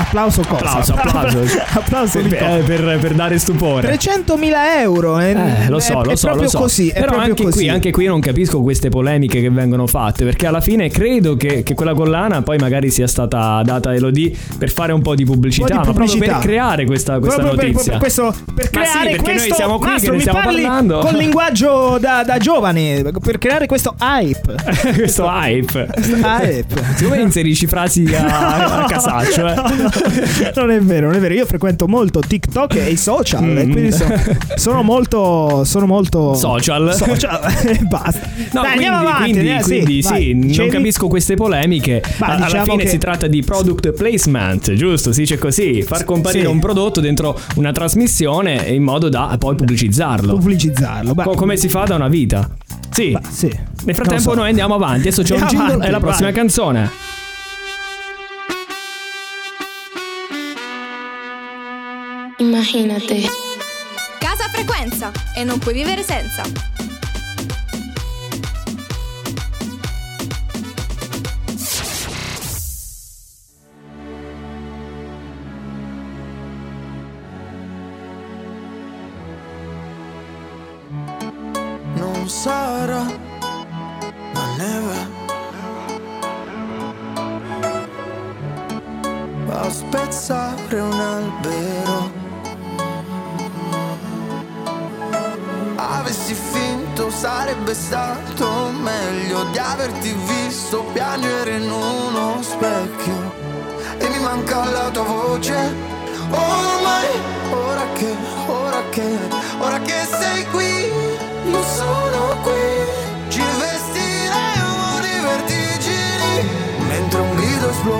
Applauso cosa? Applauso, applauso. applauso per, eh, per, per dare stupore. 300.000 euro. È, Eh, lo so, è- lo è so, proprio lo so. così. è Però proprio anche così. qui, anche qui non capisco queste polemiche che vengono fatte. Perché alla fine credo che, che quella collana poi magari sia stata data a Elodie per fare un po' di pubblicità, po' di ma proprio pubblicità. per creare questa, questa Proprio per- notizia. Per, questo, per Ma sì, creare perché noi questo siamo qui Mastro, mi stiamo parli parlando. Con linguaggio da, da giovane, per creare questo hype. questo hype. Questo hype. Siccome inserisci frasi a, a casaccio, eh. non è vero, non è vero. Io frequento molto TikTok e i social, e Mm. quindi sono, sono molto. Sono molto. Social. Social e basta. No, Dai, quindi, andiamo avanti. quindi, eh, sì, quindi vai. sì, non Dicevi? capisco queste polemiche. Ma Alla diciamo fine che- si tratta di product placement, giusto? Si dice così, far comparire Sì. un prodotto dentro una trasmissione in modo da poi pubblicizzarlo. Pubblicizzarlo. Beh, Co- come si fa da una vita. Sì. sì. Nel frattempo Non so. noi andiamo avanti. Adesso c'è un Andiamo jingle avanti, e la prossima vai. canzone. Immaginate. Casa Frequenza e non puoi vivere senza. non sarà la neve a spezzare un albero finto sarebbe stato meglio di averti visto piangere in uno specchio. E mi manca la tua voce. Ormai ora che ora che ora che sei qui io sono qui. Ci vestiremo di vertigini. Mentre un grido esploderà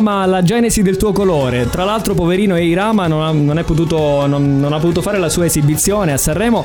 chiama La genesi del tuo colore. Tra l'altro, poverino Eirama non ha, non potuto, non- non ha potuto fare la sua esibizione a Sanremo.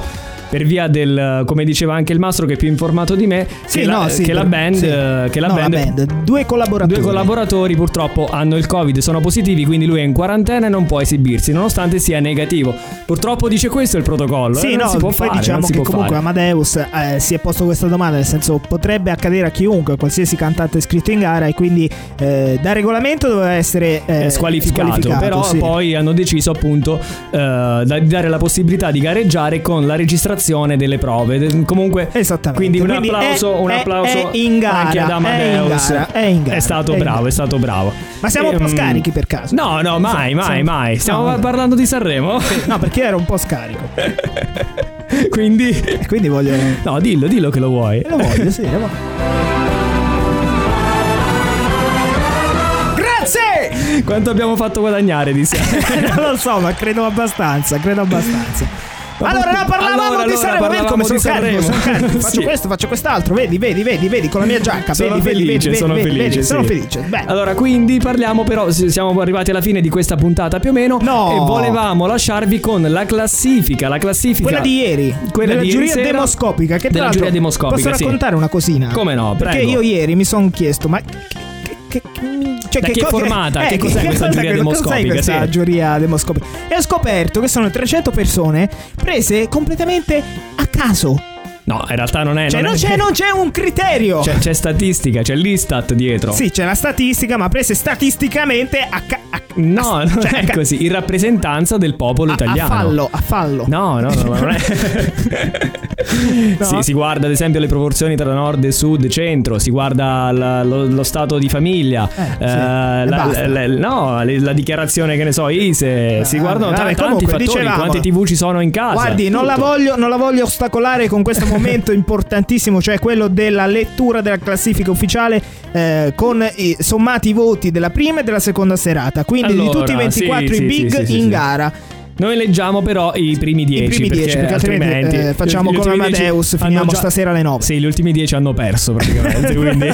Per via del, come diceva anche il mastro che è più informato di me, Sì, che, no, la, sì, che la band, sì. che la No, band, Due collaboratori. Due collaboratori purtroppo hanno il covid, sono positivi, quindi lui è in quarantena e non può esibirsi, nonostante sia negativo. Purtroppo dice questo il protocollo. Sì, eh, non no, si può poi fare, diciamo che comunque fare. Amadeus eh, si è posto questa domanda, nel senso potrebbe accadere a chiunque, a qualsiasi cantante iscritto in gara e quindi eh, da regolamento doveva essere eh, è squalificato, però poi hanno deciso appunto eh, di dare la possibilità di gareggiare con la registrazione delle prove. Comunque, Esattamente. quindi un Quindi applauso, è- un è- applauso è in gara, anche ad è in Amadeus. gara, è in gara, stato è bravo, è stato bravo. Ma siamo un po' Ehm, scarichi per caso? No, no, mai, mai, sì. mai. Stiamo No, parlando di Sanremo. No, perché ero un po' scarico. quindi, E quindi voglio. no, dillo, dillo che lo vuoi. Lo voglio, sì, lo voglio. Grazie! Quanto abbiamo fatto guadagnare di sera? non lo so, ma credo abbastanza, credo abbastanza. Allora, no, parlavamo Allora, di allora, Sanremo, vedi come sono carico, sono carico. Faccio Sì. questo, faccio quest'altro, vedi, vedi, vedi, vedi, con la mia giacca, Sono vedi, felice, vedi, sono vedi, felice. vedi, sono sì. felice. Beh, Allora, quindi parliamo però, siamo arrivati alla fine di questa puntata più o meno. No. E volevamo lasciarvi con la classifica. La classifica. quella di ieri, Quella della di giuria sera. demoscopica, che Della giuria demoscopica, Posso sì. raccontare una cosina? Come no, Perché prego. io ieri mi sono chiesto, ma che, che, che, cioè, Da chi è formata? eh, Che cos'è questa cos'è giuria demoscopica? questa Sì. giuria demoscopica? E ho scoperto che sono 300 persone prese completamente a caso. No, in realtà non è. Cioè, non non è- c'è, non c'è un criterio. C'è, c'è statistica, c'è l'Istat dietro. Sì, c'è la statistica, ma prese statisticamente a, ca- a- No, a- non cioè, è così. In rappresentanza del popolo a- italiano. A fallo, a fallo. No, no, no, non è. Sì, si guarda ad esempio le proporzioni tra nord e sud, centro, si guarda la- lo, lo stato di famiglia, Eh, sì, eh, e la, la- no, la dichiarazione che ne so, ISE, si Ah, guardano vabbè, ta- tanti comunque, fattori, dicevamo- quante TV ci sono in casa. Guardi, non voglio, non la voglio ostacolare con questo momento importantissimo, cioè quello della lettura della classifica ufficiale eh, con i sommati i voti della prima e della seconda serata. Quindi di Allora, tutti i 24 sì, i big sì, in gara. Noi leggiamo però i primi 10 I primi 10, perché altrimenti eh, facciamo come ultimi 10 Amadeus, finiamo già- stasera alle 9. Sì, gli ultimi 10 hanno perso praticamente, quindi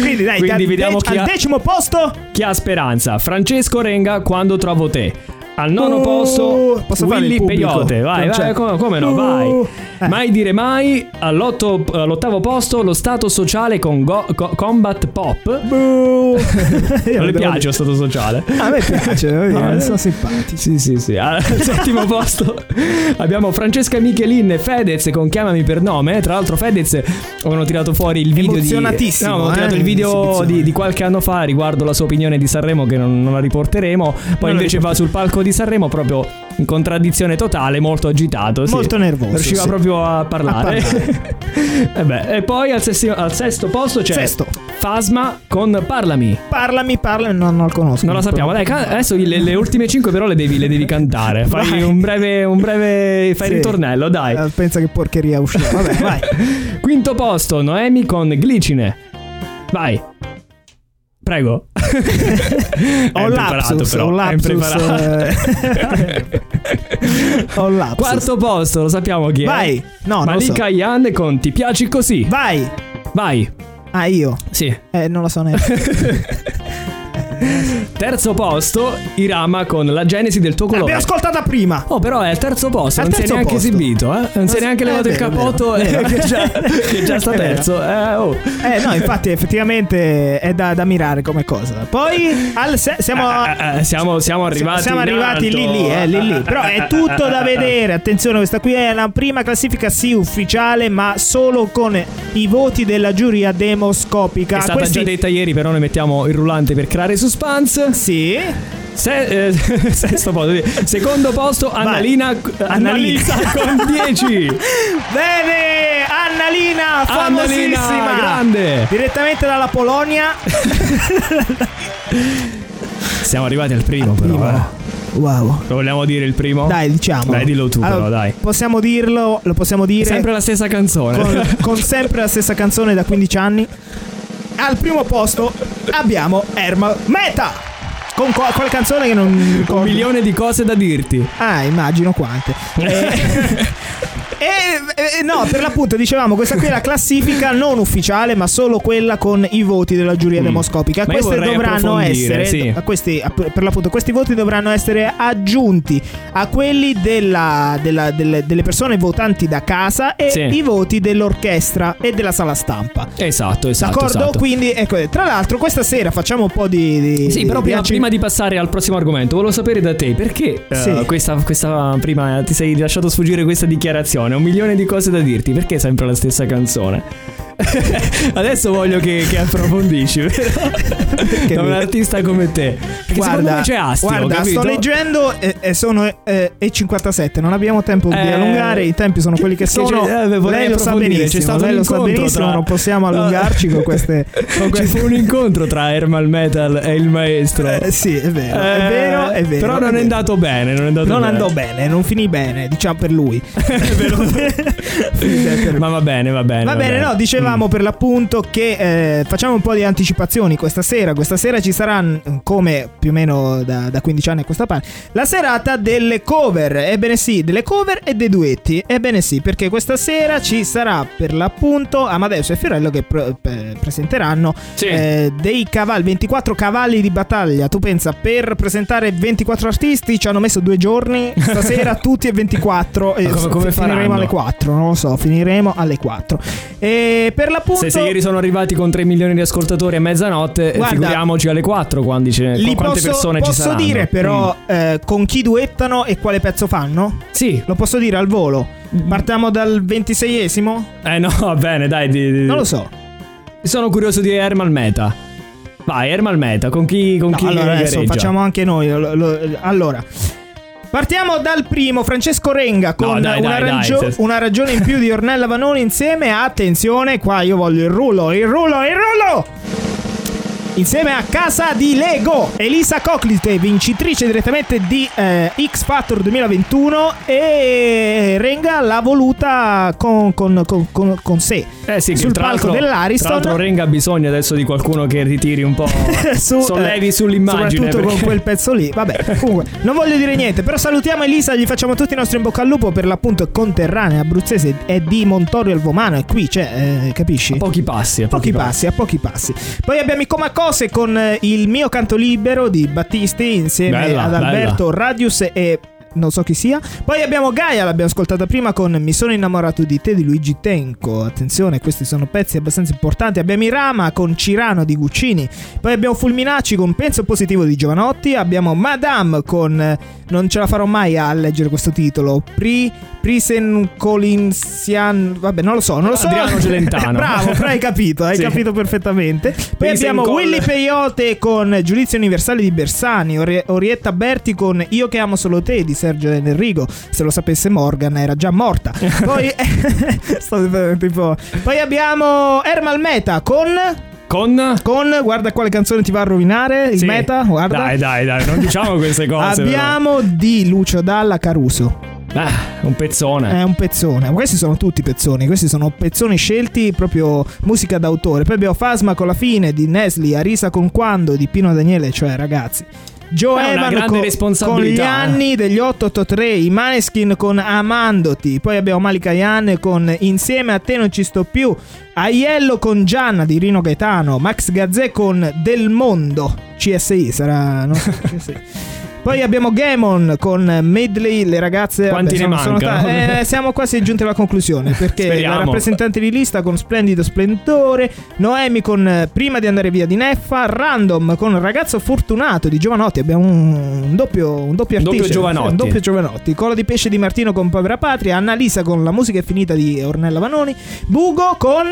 Quindi dai, Quindi al, vediamo de- chi al ha- decimo posto chi ha speranza? Francesco Renga quando trovo te. Al nono Uh, posto posso Willy? Peyote. Vai, Non vai, come, come no, Uh, vai. eh. Mai dire mai. All'ottavo posto lo stato sociale con Go- Co- Combat Pop. Non le piace lo stato sociale? A me piace, No, eh. sono simpatici. Sì, sì, sì. Al settimo posto abbiamo Francesca Michelin e Fedez con Chiamami per nome. Tra l'altro, Fedez avevano tirato fuori il video di. Emozionatissimo, No, avevano eh, tirato il video di, di qualche anno fa riguardo la sua opinione di Sanremo, che non, non la riporteremo. Poi la invece va sul palco di Sanremo proprio in contraddizione totale, molto agitato. sì. Molto nervoso, riusciva sì. proprio a parlare. e, beh, e poi al, sesti- al sesto posto c'è Sesto. Fasma con Parlami. Parlami, parlami, no, non lo conosco. Non la sappiamo, dai, adesso le, le ultime 5 però le devi, le devi cantare. Fai un breve, un breve. Fai Sì. il ritornello, dai. Eh, Pensa che porcheria uscire. Vabbè, vai. Quinto posto, Noemi con Glicine. Vai. Prego. Ho lapsus, eh. Ho lapsus. Quarto posto, lo sappiamo chi è. Vai. No, lo so. Malika Yan con Ti piaci così. Vai. Vai. Ah, io? Sì. Eh, non lo so neanche. Terzo posto, Irama con La genesi del tuo colore. L'abbiamo ascoltata prima. Oh, però è al terzo posto, Al non si è terzo neanche posto. esibito, eh? Non si è neanche Eh, levato il vero, capotto, vero, eh, vero. che, già, che già sta terzo. Eh, oh. Eh, no, infatti, effettivamente è da, da mirare come cosa. Poi al se- siamo. Eh, siamo, siamo arrivati. Siamo arrivati lì lì, eh, lì lì. Però è tutto da vedere. Attenzione, questa qui è la prima classifica, sì, ufficiale, ma solo con i voti della giuria demoscopica. È stata Questi- già detta ieri, però noi mettiamo il rullante per creare suspense. Sì. Se- eh, sesto posto. Secondo posto, Annalina, Annalisa. Con 10. Bene, Annalina, famosissima. Annalina, grande. Direttamente dalla Polonia. Siamo arrivati al primo, però. primo. eh. Wow. Lo vogliamo dire il primo? Dai, diciamo. Dai, dillo tu, però, dai. Possiamo dirlo, lo possiamo dire. Sempre la stessa canzone. con, con sempre la stessa canzone da 15 anni. Al primo posto abbiamo Ermal Meta. Con qua- quale canzone che non mi Un ricordo. milione di cose da dirti. Ah, immagino quante. Eh, E, e- no, per l'appunto dicevamo, questa qui è la classifica non ufficiale, ma solo quella con i voti della giuria demoscopica. Mm. Io Queste dovranno essere, sì. questi, per l'appunto, questi voti dovranno essere aggiunti a quelli della- della- delle, delle persone votanti da casa e Sì. i voti dell'orchestra e della sala stampa. Esatto, esatto. D'accordo? esatto. Quindi, ecco, tra l'altro, questa sera facciamo un po' di. di Sì, però di prima, prima di passare al prossimo argomento, volevo sapere da te perché eh, Sì. questa, questa prima ti sei lasciato sfuggire questa dichiarazione. Un milione di cose da dirti, perché sempre la stessa canzone? Adesso voglio che, che approfondisci, vero? da un artista come te. Perché secondo me c'è astio, guarda, capito? sto leggendo e, e sono eh, e 57. Non abbiamo tempo di Eh, allungare. I tempi sono quelli che sono. eh, vorrei lei lo sa benissimo. Lei lo sa benissimo. tra- Non possiamo allungarci con queste. Con Ci queste... fu un incontro tra Hermal Metal e il maestro. Eh, sì, è vero, è Eh, vero, è vero. Però non è vero. andato bene. Non, è andato Non bene. andò bene, non finì bene, diciamo per lui. Bene. Ma va bene, va bene. Va bene, no, dicevamo per l'appunto che eh, facciamo un po' di anticipazioni questa sera. Questa sera ci sarà, mm, come più o meno da, da 15 anni a questa parte, la serata delle cover. Ebbene sì, delle cover e dei duetti. Ebbene sì, perché questa sera ci sarà per l'appunto Amadeus e Fiorello che pro- eh, presenteranno Sì. eh, dei cavalli, 24 cavalli di battaglia. Tu pensa, per presentare 24 artisti ci hanno messo due giorni. Stasera tutti e 24. E Ma come- come finiremo faranno? alle 4, non lo so, finiremo alle 4. E per l'appunto... Se, se ieri sono arrivati con 3 milioni di ascoltatori a mezzanotte, Guarda, figuriamoci alle 4 quando ce- Li quante posso, persone ci posso saranno. dire però Mm. eh, con chi duettano e quale pezzo fanno? Sì. Lo posso dire al volo. Partiamo dal 26esimo? Eh no, va bene, dai. di- di- Non lo so. Sono curioso di Hermal Meta. Vai, Hermal Meta, con chi, con No, chi allora adesso facciamo anche noi. lo- lo- allora. Partiamo dal primo, Francesco Renga, con No, dai, una, dai, dai, raggio- se- una ragione in più di Ornella Vanoni insieme a, attenzione, qua io voglio il rullo, il rullo, il rullo! Insieme a Casa di Lego, Elisa Coclite, vincitrice direttamente di eh, X Factor 2021 e Renga l'ha voluta con, con- con- con- con sé. Eh sì, sul palco dell'Ariston. Tra l'altro Renga ha bisogno adesso di qualcuno che ritiri un po'. Su- sollevi eh, sull'immagine. Soprattutto con perché- quel pezzo lì. Vabbè, comunque, non voglio dire niente. Però salutiamo Elisa, gli facciamo tutti i nostri in bocca al lupo per l'appunto conterranea abruzzese. È di Montorio al Vomano, è qui, cioè, eh, capisci? A pochi passi, a pochi passi, a pochi passi. Poi abbiamo i Comacose con eh, il mio canto libero di Battisti insieme Bella, ad bella. Alberto Radius e non so chi sia. Poi abbiamo Gaia, l'abbiamo ascoltata prima con Mi sono innamorato di te di Luigi Tenco. Attenzione, questi sono pezzi abbastanza importanti. Abbiamo Irama con Cirano di Guccini. Poi abbiamo Fulminacci con Penso positivo di Giovanotti. Abbiamo Madame con Non ce la farò mai a leggere questo titolo. Pri Prisen Colinsian. Vabbè, non lo so, non lo so. Adriano Celentano. Bravo, però hai capito, hai Sì. capito perfettamente. Poi Prisen abbiamo Col- Willy Peyote con Giudizio Universale di Bersani, Ori- Orietta Berti con Io che amo solo te di Sergio Enrico. Se lo sapesse Morgan era già morta. Poi, tipo, poi abbiamo Ermal Meta con Con. con guarda quale canzone ti va a rovinare il Sì. meta, guarda. Dai, dai, dai, non diciamo queste cose. Abbiamo di Lucio Dalla Caruso. però. Ah, un pezzone. È un pezzone. Ma Questi sono tutti pezzoni. Questi sono pezzoni scelti proprio musica d'autore. Poi abbiamo Fasma con la fine di Nesli, Arisa con quando di Pino Daniele, cioè ragazzi. Joe una Evan con, con gli anni degli 883, i Maneskin con Amandoti, poi abbiamo Malika Yan con Insieme a te non ci sto più, Aiello con Gianna di Rino Gaetano, Max Gazzè con Del Mondo, CSI sarà, no? CSI. Poi abbiamo Gamon con Medley, le ragazze. Quanti ne sono- sono mancano? ta- eh, siamo quasi giunti alla conclusione perché Speriamo. la rappresentante di lista con Splendido Splendore, Noemi con eh, Prima di andare via di Neffa, Random con Ragazzo Fortunato di Giovanotti. Abbiamo un, un doppio, un doppio Un doppio artista, Giovanotti. un doppio Giovanotti. Cola di pesce di Martino con Povera Patria, Annalisa con La musica è finita di Ornella Vanoni, Bugo con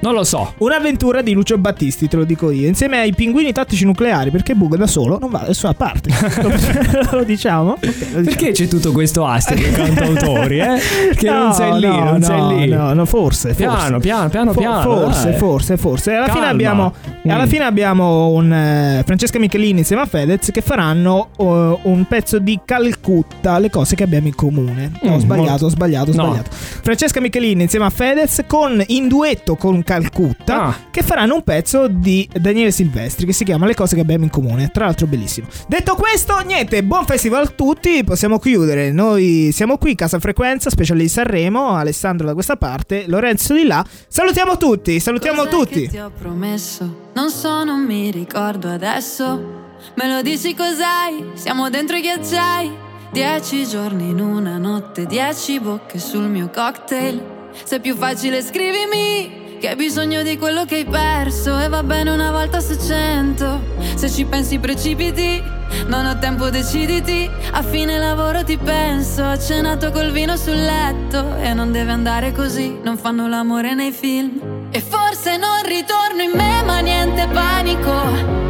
Non lo so. Un'avventura di Lucio Battisti, te lo dico io, insieme ai pinguini tattici nucleari, perché Bugo da solo non va da nessuna parte. lo diciamo? Ok, lo diciamo. Perché c'è tutto questo dei cantautori, eh? Che non No, sei lì, no, non no, sei lì. No, no, forse, forse. Piano, piano, piano, piano, Forse, dai. forse, forse. Alla fine abbiamo, Mm. alla fine abbiamo un eh, Francesca Michelini insieme a Fedez che faranno eh, un pezzo di Calcutta, le cose che abbiamo in comune. Mm, ho sbagliato, molto- ho sbagliato, ho sbagliato. Francesca Michelini insieme a Fedez con in duetto con Calcutta Ah. che faranno un pezzo di Daniele Silvestri che si chiama Le cose che abbiamo in comune. Tra l'altro bellissimo. Detto questo, niente, buon festival a tutti, possiamo chiudere. Noi siamo qui, Casa Frequenza, speciale di Sanremo, Alessandro da questa parte, Lorenzo di là. Salutiamo tutti, salutiamo Cos'è tutti. che ti ho promesso, non so, non mi ricordo adesso. Me lo dici cos'hai? Siamo dentro i ghiacciai. Dieci giorni in una notte, dieci bocche sul mio cocktail. Se è più facile scrivimi che hai bisogno di quello che hai perso e va bene una volta su cento. Se ci pensi precipiti, non ho tempo deciditi. A fine lavoro ti penso, ho cenato col vino sul letto e non deve andare così, non fanno l'amore nei film. E forse non ritorno in me, ma niente panico.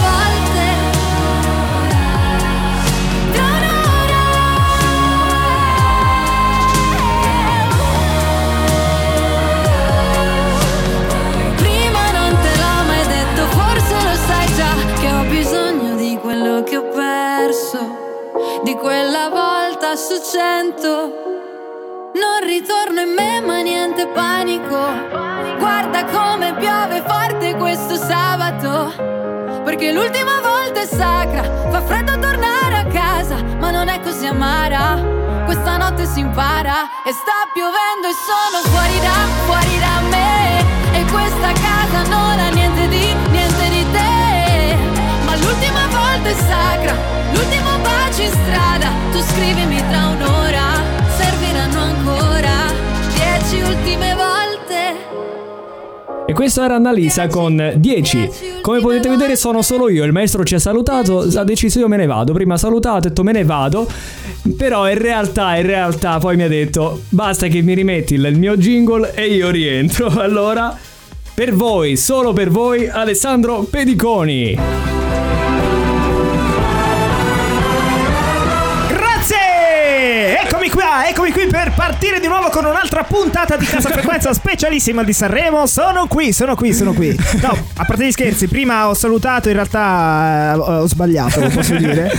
Di quella volta su cento. Non ritorno in me, ma niente panico. Guarda come piove forte questo sabato. Perché l'ultima volta è sacra, fa freddo tornare a casa, ma non è così amara. Questa notte si impara e sta piovendo e sono fuori da, fuori da me. E questa casa non ha niente di, niente di te. Ma l'ultima volta è sacra, scrivimi tra un'ora, serviranno ancora dieci ultime volte. E questo era Annalisa con 10. Come potete vedere sono solo io, il maestro ci ha salutato, ha deciso io me ne vado. Prima ha salutato, ha detto me ne vado. Però in realtà, in realtà poi mi ha detto basta che mi rimetti il mio jingle e io rientro. Allora, per voi, solo per voi, Alessandro Pediconi. Grazie! Eccomi qui per partire di nuovo con un'altra puntata di Casa Frequenza specialissima di Sanremo. Sono qui, sono qui, sono qui. No, a parte gli scherzi, prima ho salutato, in realtà eh, ho sbagliato, lo posso dire.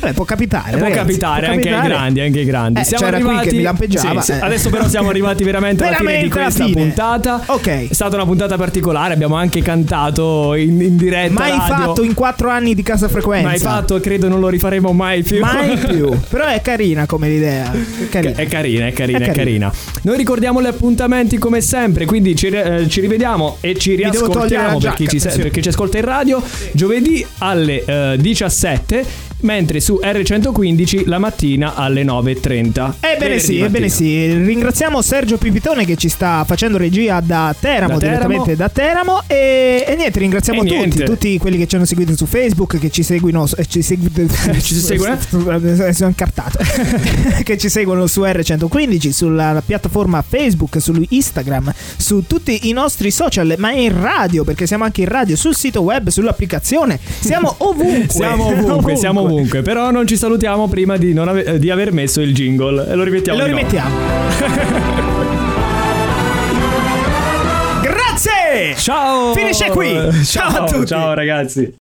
Vabbè, può capitare. Può ragazzi, capitare può anche ai capitare. grandi, anche ai grandi. Eh, siamo c'era qui arrivati che mi lampeggiava, Sì, sì. eh. Adesso però siamo arrivati veramente alla fine di Veramente alla questa fine. puntata. Ok. È stata una puntata particolare, abbiamo anche cantato in, in diretta Mai radio. fatto in quattro anni di Casa Frequenza. Mai fatto, credo non lo rifaremo mai più. Mai più. Però è carina come l'idea. È carina. È carina, è carina, È è carina. Noi ricordiamo gli appuntamenti come sempre, quindi ci, eh, ci rivediamo e ci riascoltiamo per chi, ci, per chi ci ascolta in radio giovedì alle eh, 17 mentre su R115 la mattina alle 9.30. Ebbene sì, ebbene sì. Ringraziamo Sergio Pipitone che ci sta facendo regia da Teramo, Da Teramo. direttamente da Teramo. E, e niente, ringraziamo E tutti, niente. tutti quelli che ci hanno seguito su Facebook, che ci seguono. eh, Ci, segui- Ci seguono? Eh, Sono incartato. che ci seguono su R115, sulla piattaforma Facebook, su Instagram, su tutti i nostri social, ma in radio, perché siamo anche in radio, sul sito web, sull'applicazione. Siamo ovunque. Siamo ovunque, siamo ovunque. Però non ci salutiamo prima di, non ave- di aver messo il jingle. E lo E rimettiamo lo di nuovo. rimettiamo. Uè! Ciao! Finisce qui. Ciao a tutti. Ciao ragazzi.